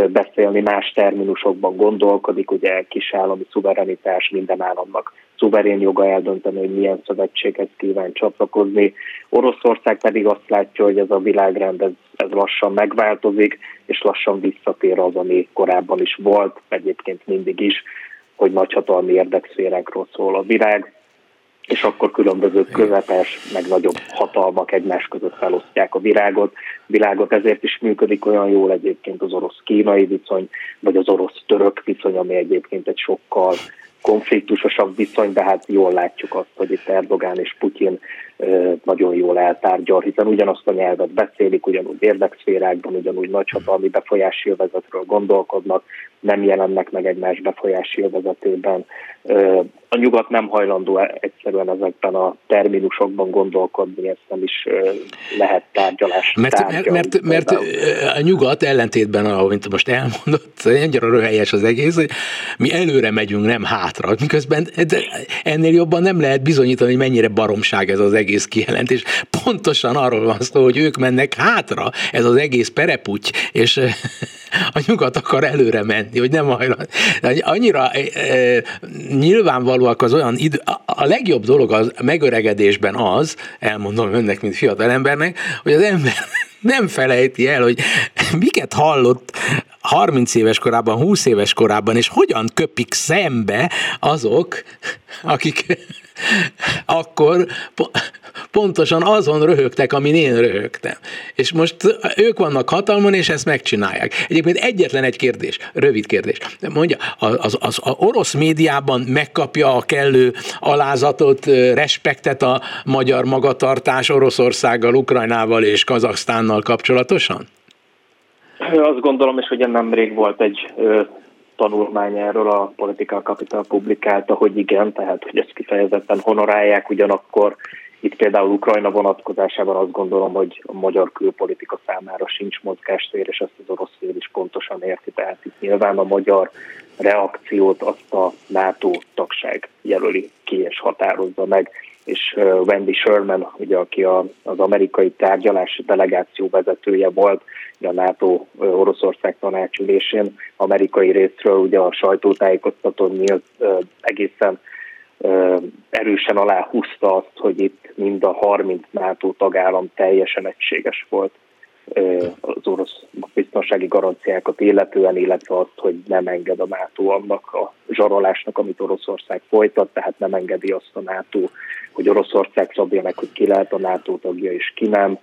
beszélni, más terminusokban gondolkodik, ugye kisállami szuverenitás minden államnak szuverén joga eldönteni, hogy milyen szövetséghez kíván csatlakozni. Oroszország pedig azt látja, hogy ez a világrend ez, ez lassan megváltozik, és lassan visszatér az, ami korábban is volt, egyébként mindig is, hogy nagyhatalmi érdekszférákról szól a világ és akkor különböző közepes, meg nagyobb hatalmak egymás között felosztják a virágot. Világot ezért is működik olyan jól egyébként az orosz-kínai viszony, vagy az orosz-török viszony, ami egyébként egy sokkal konfliktusosabb viszony, de hát jól látjuk azt, hogy itt Erdogán és Putyin nagyon jól eltárgyal, hiszen ugyanazt a nyelvet beszélik, ugyanúgy érdekszférákban, ugyanúgy nagyhatalmi befolyási jövezetről gondolkodnak, nem jelennek meg egymás befolyási jövezetében. A nyugat nem hajlandó e- egyszerűen ezekben a terminusokban gondolkodni, ezt nem is lehet tárgyalás. Mert, tárgyal, mert, mert, mert a nyugat ellentétben, ahogy most elmondott, annyira röhelyes az egész, hogy mi előre megyünk, nem hátra, miközben ennél jobban nem lehet bizonyítani, hogy mennyire baromság ez az egész kijelentés. Pontosan arról van szó, hogy ők mennek hátra, ez az egész pereputy, és a nyugat akar előre menni, hogy nem hajlandó. Annyira e, nyilvánvalóak az olyan idő, a legjobb dolog az megöregedésben az, elmondom önnek, mint fiatal embernek, hogy az ember nem felejti el, hogy miket hallott 30 éves korában, 20 éves korában, és hogyan köpik szembe azok, akik akkor pontosan azon röhögtek, amin én röhögtem. És most ők vannak hatalmon, és ezt megcsinálják. Egyébként egyetlen egy kérdés, rövid kérdés. Mondja, az, az, az orosz médiában megkapja a kellő alázatot, respektet a magyar magatartás Oroszországgal, Ukrajnával és Kazaksztánnal kapcsolatosan? Azt gondolom, és ugye nemrég volt egy tanulmány erről a Political Capital publikálta, hogy igen, tehát hogy ezt kifejezetten honorálják, ugyanakkor itt például Ukrajna vonatkozásában azt gondolom, hogy a magyar külpolitika számára sincs mozgástér, és ezt az orosz fél is pontosan érti. Tehát itt nyilván a magyar reakciót azt a NATO tagság jelöli ki és határozza meg, és Wendy Sherman, ugye, aki a, az amerikai tárgyalási delegáció vezetője volt, a NATO Oroszország tanácsülésén, amerikai részről ugye a sajtótájékoztatón nyílt egészen erősen aláhúzta azt, hogy itt mind a 30 NATO tagállam teljesen egységes volt az orosz biztonsági garanciákat illetően, illetve azt, hogy nem enged a NATO annak a zsarolásnak, amit Oroszország folytat, tehát nem engedi azt a NATO, hogy Oroszország szabja meg, hogy ki lehet a NATO tagja és ki nem,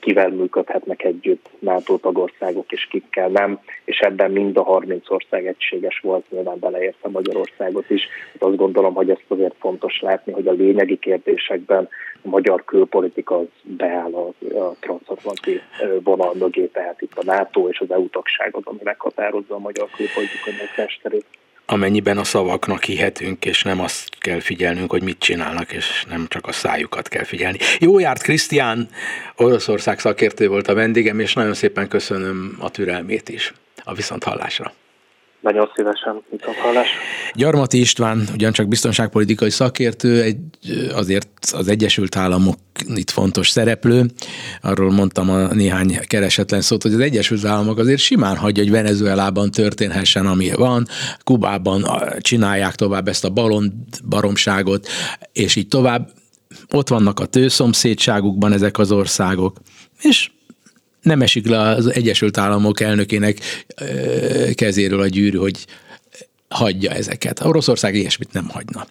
kivel működhetnek együtt NATO tagországok és kikkel nem, és ebben mind a 30 ország egységes volt, nyilván beleérte Magyarországot is. Hát azt gondolom, hogy ezt azért fontos látni, hogy a lényegi kérdésekben a magyar külpolitika az beáll a, a transatlanti vonal mögé, tehát itt a NATO és az EU tagság az, ami meghatározza a magyar külpolitika mozgásterét amennyiben a szavaknak hihetünk, és nem azt kell figyelnünk, hogy mit csinálnak, és nem csak a szájukat kell figyelni. Jó járt Krisztián, Oroszország szakértő volt a vendégem, és nagyon szépen köszönöm a türelmét is. A viszont hallásra. Nagyon szívesen, viszont hallás. Gyarmati István, ugyancsak biztonságpolitikai szakértő, egy, azért az Egyesült Államok itt fontos szereplő. Arról mondtam a néhány keresetlen szót, hogy az Egyesült Államok azért simán hagyja, hogy Venezuelában történhessen, ami van. Kubában csinálják tovább ezt a balon baromságot, és így tovább. Ott vannak a tőszomszédságukban ezek az országok, és nem esik le az Egyesült Államok elnökének kezéről a gyűrű, hogy hagyja ezeket. Oroszország ilyesmit nem hagyna.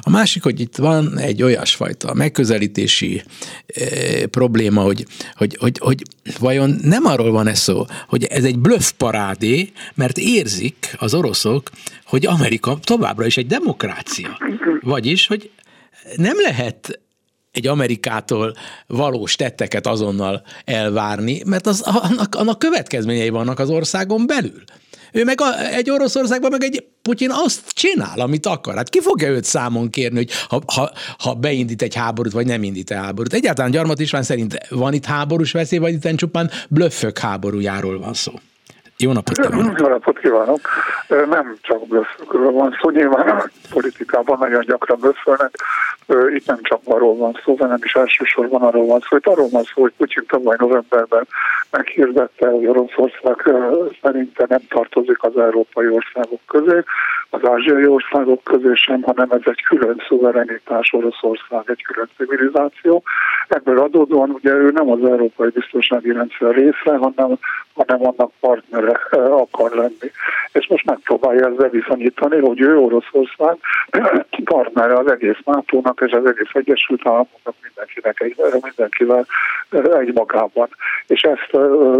A másik, hogy itt van egy olyasfajta megközelítési e, probléma, hogy, hogy, hogy, hogy vajon nem arról van ez szó, hogy ez egy bluff parádé, mert érzik az oroszok, hogy Amerika továbbra is egy demokrácia. Vagyis, hogy nem lehet egy Amerikától valós tetteket azonnal elvárni, mert az, annak, annak következményei vannak az országon belül. Ő meg a, egy Oroszországban meg egy Putyin azt csinál, amit akar. Hát ki fogja őt számon kérni, hogy ha, ha, ha beindít egy háborút, vagy nem indít egy háborút. Egyáltalán Gyarmat István szerint van itt háborús veszély, vagy itt csupán blöffök háborújáról van szó. Jó napot kívánok! Jó napot kívánok! Nem csak blöffökről van szó, nyilván a politikában nagyon gyakran blöffölnek. Itt nem csak arról van szó, hanem is elsősorban arról van szó, hogy arról van szó, hogy Putyin tavaly novemberben meghirdette, hogy Oroszország szerinte nem tartozik az európai országok közé, az ázsiai országok közé sem, hanem ez egy külön szuverenitás Oroszország, egy külön civilizáció. Ebből adódóan ugye ő nem az európai biztonsági rendszer része, hanem, hanem annak partnere akar lenni. És most megpróbálja ezzel bizonyítani, hogy ő Oroszország partnere az egész nato és az egész Egyesült Államoknak mindenkinek egy, mindenkivel egy magában. És ezt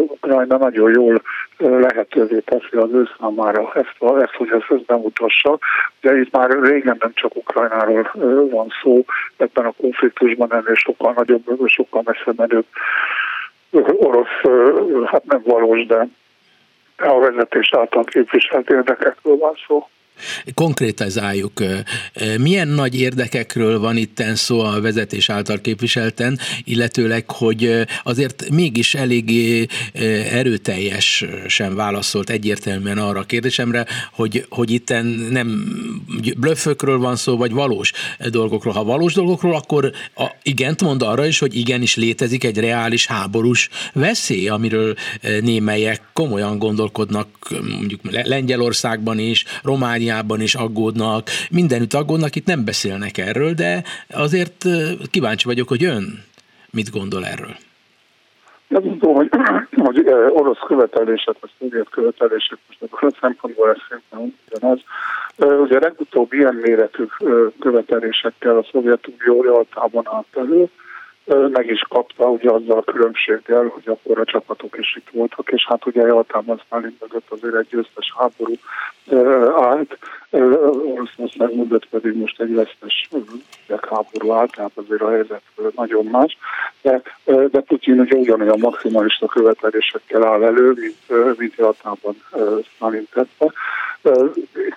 Ukrajna nagyon jól lehetővé teszi az ő számára ezt, ezt hogy ezt, ezt bemutassa. De itt már régen nem csak Ukrajnáról van szó, ebben a konfliktusban ennél sokkal nagyobb, sokkal messze menőbb orosz, hát nem valós, de a vezetés által képviselt érdekekről van szó konkrétizáljuk, milyen nagy érdekekről van itt szó a vezetés által képviselten, illetőleg, hogy azért mégis eléggé erőteljesen válaszolt egyértelműen arra a kérdésemre, hogy, hogy itt nem blöffökről van szó, vagy valós dolgokról. Ha valós dolgokról, akkor a, igent mond arra is, hogy igenis létezik egy reális háborús veszély, amiről némelyek komolyan gondolkodnak, mondjuk Lengyelországban is, Romániában, Romániában is aggódnak, mindenütt aggódnak, itt nem beszélnek erről, de azért kíváncsi vagyok, hogy ön mit gondol erről. Nem tudom, hogy, hogy orosz követelések, vagy szovjet követelések, most akkor a szempontból ez szerintem ugyanaz. Ugye legutóbb ilyen méretű követelésekkel a Szovjetunió realtában állt elő, meg is kapta, ugye azzal a különbséggel, hogy akkor a csapatok is itt voltak, és hát ugye általában Sztálin mögött azért egy győztes háború állt, Oroszország mögött pedig most egy vesztes háború állt, tehát azért a helyzet nagyon más, de, de Putin ugye ugyanolyan maximalista követelésekkel áll elő, mint, mint általában Sztálin tette.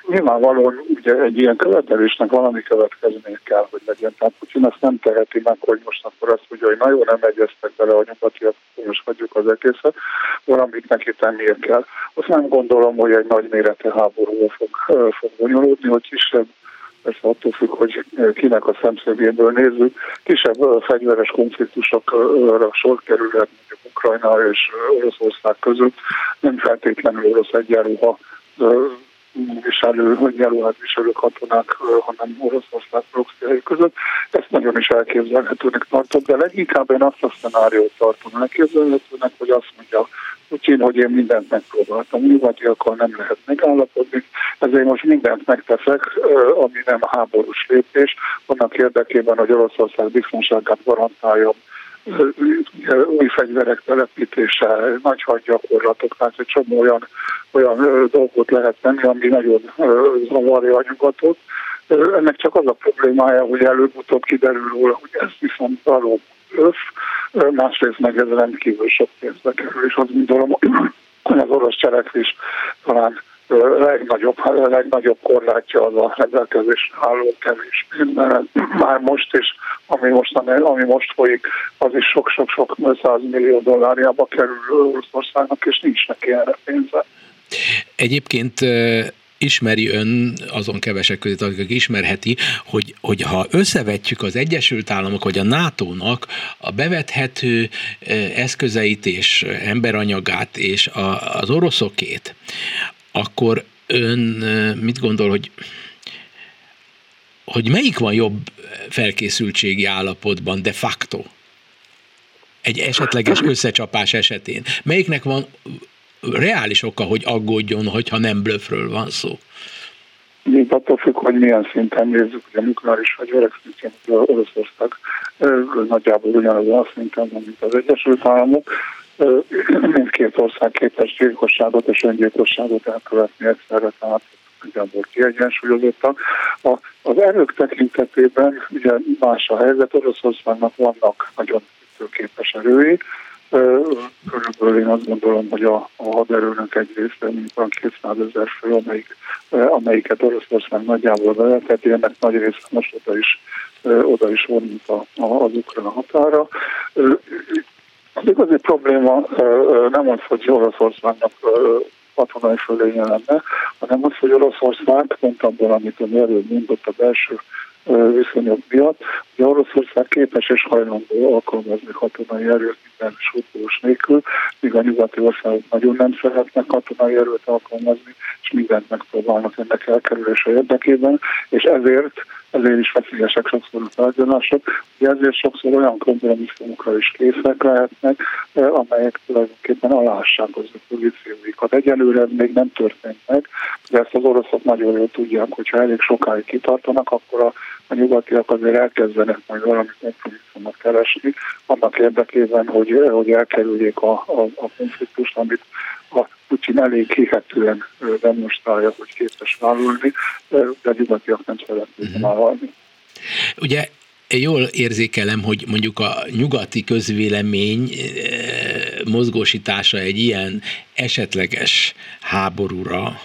Nyilvánvalóan ugye egy ilyen követelésnek valami következménye kell, hogy legyen. Tehát Putin ezt nem teheti meg, hogy most akkor azt mondja, hogy nagyon nem egyeztek bele a nyugatiak, most hagyjuk az egészet, valamit neki tennie kell. Azt nem gondolom, hogy egy nagy méretű háború fog, fog bonyolódni, hogy kisebb ez attól függ, hogy kinek a szemszögéből nézzük, kisebb fegyveres konfliktusokra sor kerülhet mondjuk Ukrajna és Oroszország között, nem feltétlenül orosz egyenruha viselő, egyenruhát viselő katonák, hanem Oroszország proxy között. Ezt nagyon is elképzelhetőnek tartom, de leginkább én azt a szenáriót tartom elképzelhetőnek, hogy azt mondja Putyin, hogy én mindent megpróbáltam. Nyugatiakkal nem lehet megállapodni, ezért most mindent megteszek, ami nem háborús lépés, annak érdekében, hogy Oroszország biztonságát garantáljam új fegyverek telepítése, nagy hadgyakorlatok, tehát egy csomó olyan, olyan dolgot lehet tenni, ami nagyon zavarja a nyugatot. Ennek csak az a problémája, hogy előbb-utóbb kiderül róla, hogy ez viszont való öf, másrészt meg ez rendkívül sok pénzbe kerül, és azt gondolom, hogy az orosz cselekvés talán legnagyobb, legnagyobb korlátja az a rendelkezésre álló kevés mert már most is, ami most, ami most folyik, az is sok-sok-sok millió dollárjába kerül Oroszországnak, és nincs neki erre pénze. Egyébként ismeri ön azon kevesek között, akik ismerheti, hogy, hogy ha összevetjük az Egyesült Államok vagy a NATO-nak a bevethető eszközeit és emberanyagát és a, az oroszokét, akkor ön mit gondol, hogy hogy melyik van jobb felkészültségi állapotban de facto? Egy esetleges összecsapás esetén. Melyiknek van reális oka, hogy aggódjon, hogyha nem blöfről van szó? Még attól függ, hogy milyen szinten nézzük, a nukleáris fegyverek szintén Oroszország nagyjából ugyanazon a szinten van, mint az Egyesült Államok mindkét ország képes gyilkosságot és öngyilkosságot elkövetni egyszerre, tehát nagyjából kiegyensúlyozottak. A, az erők tekintetében ugye más a helyzet, Oroszországnak vannak nagyon képes erői, Körülbelül én azt gondolom, hogy a, a haderőnek egy része, mint van 200 ezer fő, amelyik, amelyiket Oroszország nagyjából vezetett, ennek nagy része most oda is, oda is vonult az ukrán határa. Az igazi probléma nem az, hogy Oroszországnak katonai fölénye lenne, hanem az, hogy Oroszország, pont abból, amit a előbb mondott a belső viszonyok miatt, hogy Oroszország képes és hajlandó alkalmazni katonai erőt minden súlyos nélkül, míg a nyugati országok nagyon nem szeretnek katonai erőt alkalmazni, és mindent megpróbálnak ennek elkerülése érdekében, és ezért ezért is veszélyesek sokszor a tárgyalások, ugye ezért sokszor olyan kompromisszumokra is készek lehetnek, amelyek tulajdonképpen alássák az a pozícióikat. Egyelőre még nem történt meg, de ezt az oroszok nagyon jól tudják, hogyha elég sokáig kitartanak, akkor a, a nyugatiak azért elkezdenek majd valami kompromisszumot keresni, annak érdekében, hogy, hogy elkerüljék a, a, a konfliktust, amit a Putin elég hihetően demonstrálja, hogy képes vállalni, de a nyugatiak nem szeretnék uh-huh. vállalni. Ugye jól érzékelem, hogy mondjuk a nyugati közvélemény mozgósítása egy ilyen esetleges háborúra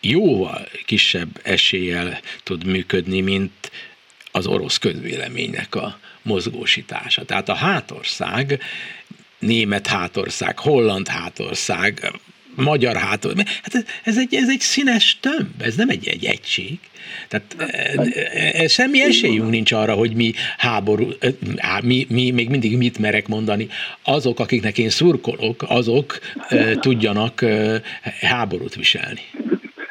jóval kisebb eséllyel tud működni, mint az orosz közvéleménynek a mozgósítása. Tehát a hátország német hátország, holland hátország, magyar hátország. Hát ez egy, ez egy színes tömb, ez nem egy, egy egység. Tehát e, e, e, semmi esélyünk nincs arra, hogy mi háború, mi, mi még mindig mit merek mondani. Azok, akiknek én szurkolok, azok tudjanak háborút viselni.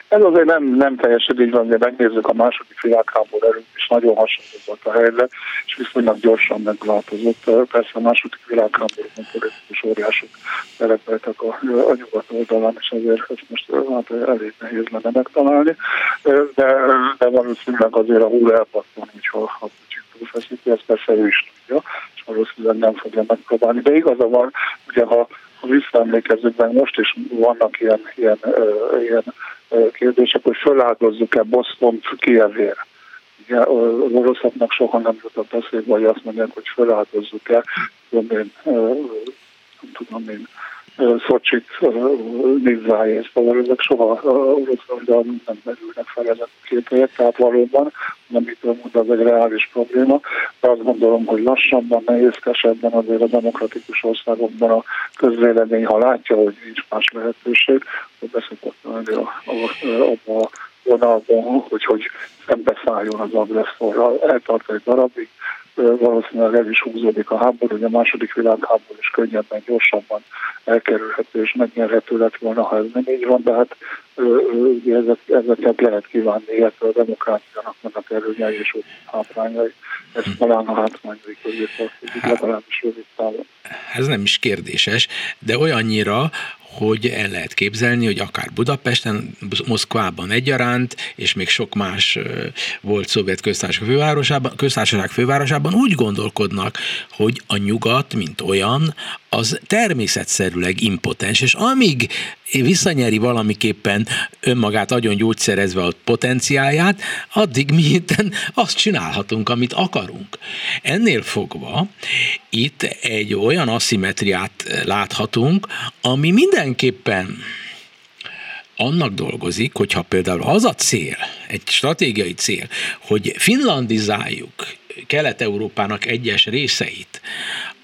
Ez azért nem, nem teljesen így van, de megnézzük a második világháború előtt is nagyon hasonló volt a helyzet, és viszonylag gyorsan megváltozott. Persze a második világháborúban politikus óriások szerepeltek a, a nyugat oldalán, és azért ezt most hát elég nehéz lenne megtalálni, de, de valószínűleg azért a hull elpattan, hogyha ha túlfeszíti, ezt persze ő is tudja, és valószínűleg nem fogja megpróbálni. De igaza van, ugye ha, visszaemlékezzük meg, most is vannak ilyen, ilyen, ilyen kérdések, hogy feláldozzuk-e Boston Kievért. Ugye az oroszoknak soha nem jutott eszébe, hogy azt mondják, hogy feláldozzuk-e, tudom én, nem tudom én, Szocsit, Nizzájét, szóval ezek soha oroszországban nem merülnek fel ezek a képek, tehát valóban, amit mond, az egy reális probléma, de azt gondolom, hogy lassabban, nehézkesebben azért a demokratikus országokban a közvélemény, ha látja, hogy nincs más lehetőség, hogy beszokott lenni a, a, a, a vonalban, hogy, hogy szembeszálljon az agresszorral, eltart egy darabig, valószínűleg el is húzódik a háború, ugye a második világháború is könnyebben, gyorsabban elkerülhető és megnyerhető lett volna, ha ez nem így van, de hát ugye ezek, ezeket lehet kívánni, illetve a demokráciának vannak előnyei és hátrányai. Ez talán a hátrányai közé tartozik, legalábbis rövid távon. Ez nem is kérdéses, de olyannyira, hogy el lehet képzelni, hogy akár Budapesten, Moszkvában egyaránt, és még sok más volt szovjet köztársaság fővárosában, köztársaság fővárosában úgy gondolkodnak, hogy a nyugat, mint olyan, az természetszerűleg impotens, és amíg visszanyeri valamiképpen önmagát agyon gyógyszerezve a potenciáját, addig mi itten azt csinálhatunk, amit akarunk. Ennél fogva itt egy olyan aszimetriát láthatunk, ami mindenképpen annak dolgozik, hogyha például az a cél, egy stratégiai cél, hogy finlandizáljuk Kelet-Európának egyes részeit,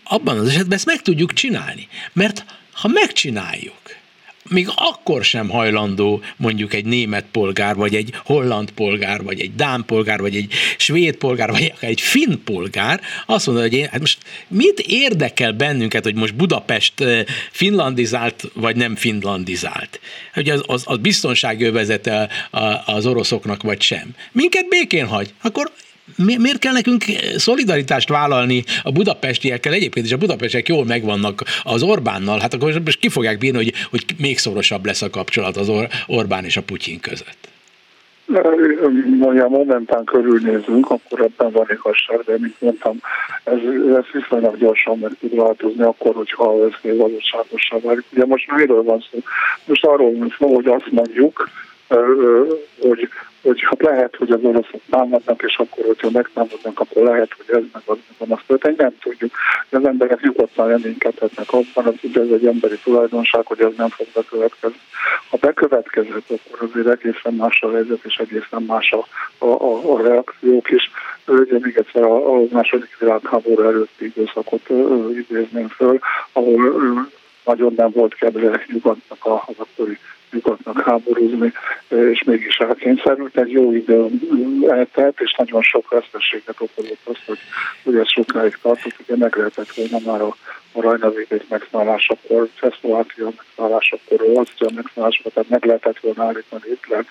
abban az esetben ezt meg tudjuk csinálni. Mert ha megcsináljuk, még akkor sem hajlandó mondjuk egy német polgár, vagy egy holland polgár, vagy egy dán polgár, vagy egy svéd polgár, vagy akár egy finn polgár azt mondja, hogy én, hát most mit érdekel bennünket, hogy most Budapest eh, finlandizált, vagy nem finlandizált? Hogy az, az, az biztonságövezete az oroszoknak, vagy sem. Minket békén hagy, akkor mi, miért kell nekünk szolidaritást vállalni a budapestiekkel? Egyébként is a budapestiek jól megvannak az Orbánnal, hát akkor most ki fogják bírni, hogy, hogy még szorosabb lesz a kapcsolat az Or- Orbán és a Putyin között? Ha momentán körülnézünk, akkor ebben van igazság, de mint mondtam, ez, ez viszonylag gyorsan meg tud változni, akkor, hogyha ez még valóságossá válik. Ugye most miről van szó? Most arról van szó, hogy azt mondjuk, hogy, hogy hát lehet, hogy az oroszok támadnak, és akkor, hogyha megtámadnak, akkor lehet, hogy ez meg az, meg az történik. Nem tudjuk. Az emberek nyugodtan reménykedhetnek abban, az ugye ez egy emberi tulajdonság, hogy ez nem fog bekövetkezni. Ha bekövetkezett, akkor azért egészen más a helyzet, és egészen más a, a, a, a reakciók is. Ugye még egyszer a, a második világháború előtti időszakot idézném föl, ahol nagyon nem volt kedve nyugatnak az akkori nyugatnak háborúzni, és mégis elkényszerült. Egy jó idő eltelt, és nagyon sok veszteséget okozott az, hogy, hogy ez sokáig tartott. Ugye meg lehetett volna már a, a Rajnavidék megszállásakor, Csehszlovákia megszállásakor, Ausztria megszállásakor, tehát meg lehetett volna állítani Hitler,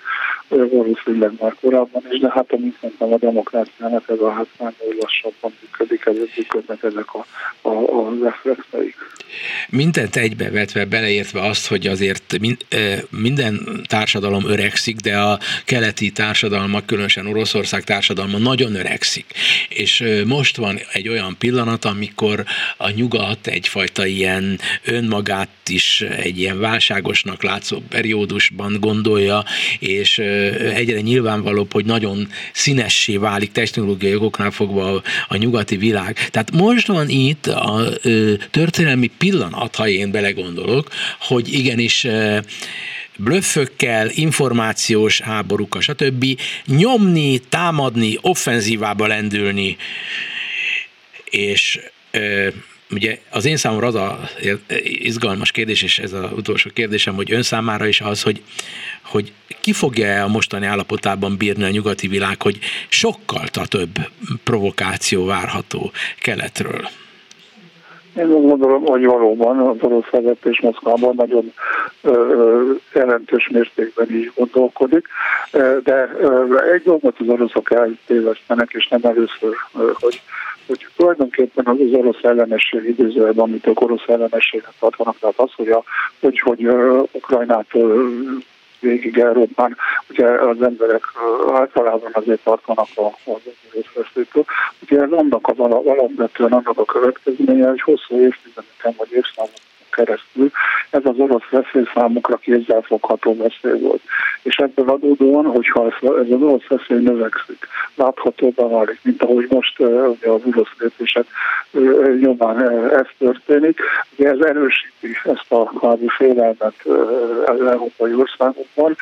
valószínűleg már korábban is, de hát amit mondtam, a demokráciának ez a hátmány lassabban működik, ezért működnek ezek a, a, a reflexeik. Mindent egybevetve, beleértve azt, hogy azért minden társadalom öregszik, de a keleti társadalmak, különösen Oroszország társadalma nagyon öregszik. És most van egy olyan pillanat, amikor a nyugat egyfajta ilyen önmagát is egy ilyen válságosnak látszó periódusban gondolja, és egyre nyilvánvalóbb, hogy nagyon színessé válik technológiai okoknál fogva a, a nyugati világ. Tehát most van itt a történelmi pillanat, ha én belegondolok, hogy igenis blöffökkel, információs háborúkkal, stb. nyomni, támadni, offenzívába lendülni, és ugye az én számomra az a izgalmas kérdés, és ez az utolsó kérdésem, hogy ön számára is az, hogy, hogy ki fogja a mostani állapotában bírni a nyugati világ, hogy sokkal több provokáció várható keletről. Én úgy gondolom, hogy valóban az orosz vezetés Moszkvában nagyon ö, jelentős mértékben így gondolkodik, de ö, egy dolgot az oroszok eltévesztenek, és nem először, ö, hogy hogy tulajdonképpen az, az orosz ellenesség időzőben, amit a orosz ellenességet tartanak, tehát az, hogy, a, hogy, hogy uh, Ukrajnától végig Európán, ugye az emberek általában azért tartanak a, az részvesztőtől. Ugye ez annak az alapvetően annak a következménye, hogy hosszú évtizedeken vagy évszámokon keresztül ez az orosz veszély számukra kézzelfogható veszély volt. És ebből adódóan, hogyha ez, az orosz veszély növekszik, láthatóban válik, mint ahogy most ugye az orosz lépések nyomán ez történik, ugye ez erősíti ezt a kvázi félelmet az európai országokban,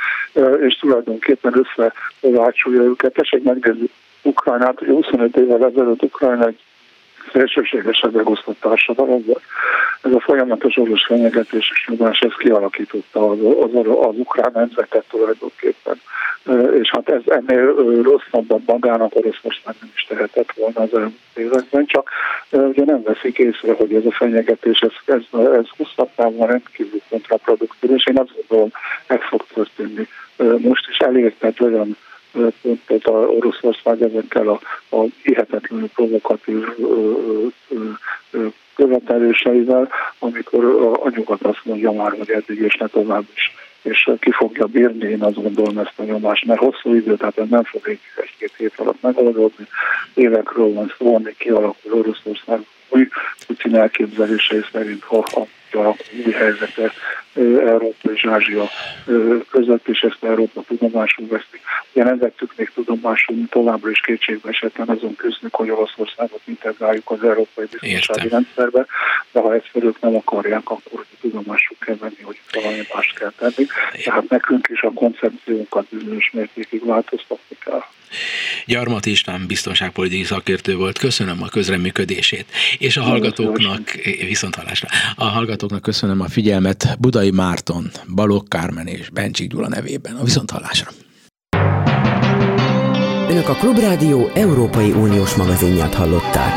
és tulajdonképpen összevácsolja őket. Tessék megnézni Ukrajnát, hogy 25 évvel ezelőtt Ukrajna egy szélsőségesen megosztott társadalomban. Ez a folyamatos orosz fenyegetés és nyomás, ez kialakította az, az, az ukrán nemzetet tulajdonképpen. És hát ez ennél rosszabban magának Oroszország nem is tehetett volna az elmúlt években, csak ugye nem veszik észre, hogy ez a fenyegetés, ez, ez, ez hosszabb távon rendkívül kontraproduktív, és én azt gondolom, meg fog történni. Most is elértek olyan a Oroszország ezekkel a, a hihetetlenül provokatív követeléseivel, amikor a, a nyugat azt mondja már, hogy eddig és ne tovább is és ki fogja bírni, én azt gondolom ezt a nyomást, mert hosszú idő, tehát ez nem fog egy-két hét alatt megoldódni. Évekről van szó, amíg kialakul Oroszország új Putin elképzelései szerint, ha, ha a új helyzete Európa és Ázsia között, és ezt Európa tudomásul veszi. Ugye nem vettük még tudomásul, továbbra is kétségbe esetlen azon küzdünk, hogy Olaszországot integráljuk az európai biztonsági rendszerbe, de ha egyszerűen nem akarják, akkor tudomásul kell venni, hogy valami mást kell tenni. Tehát nekünk is a koncepciónkat bizonyos mértékig változtatni kell. Gyarmat István biztonságpolitikai szakértő volt, köszönöm a közreműködését, és a hallgatóknak, viszont hallásra, a hallgatóknak köszönöm a figyelmet Budai Márton, Balogh Kármen és Bencsik Gyula nevében. A viszont hallásra. Önök a Klubrádió Európai Uniós magazinját hallották.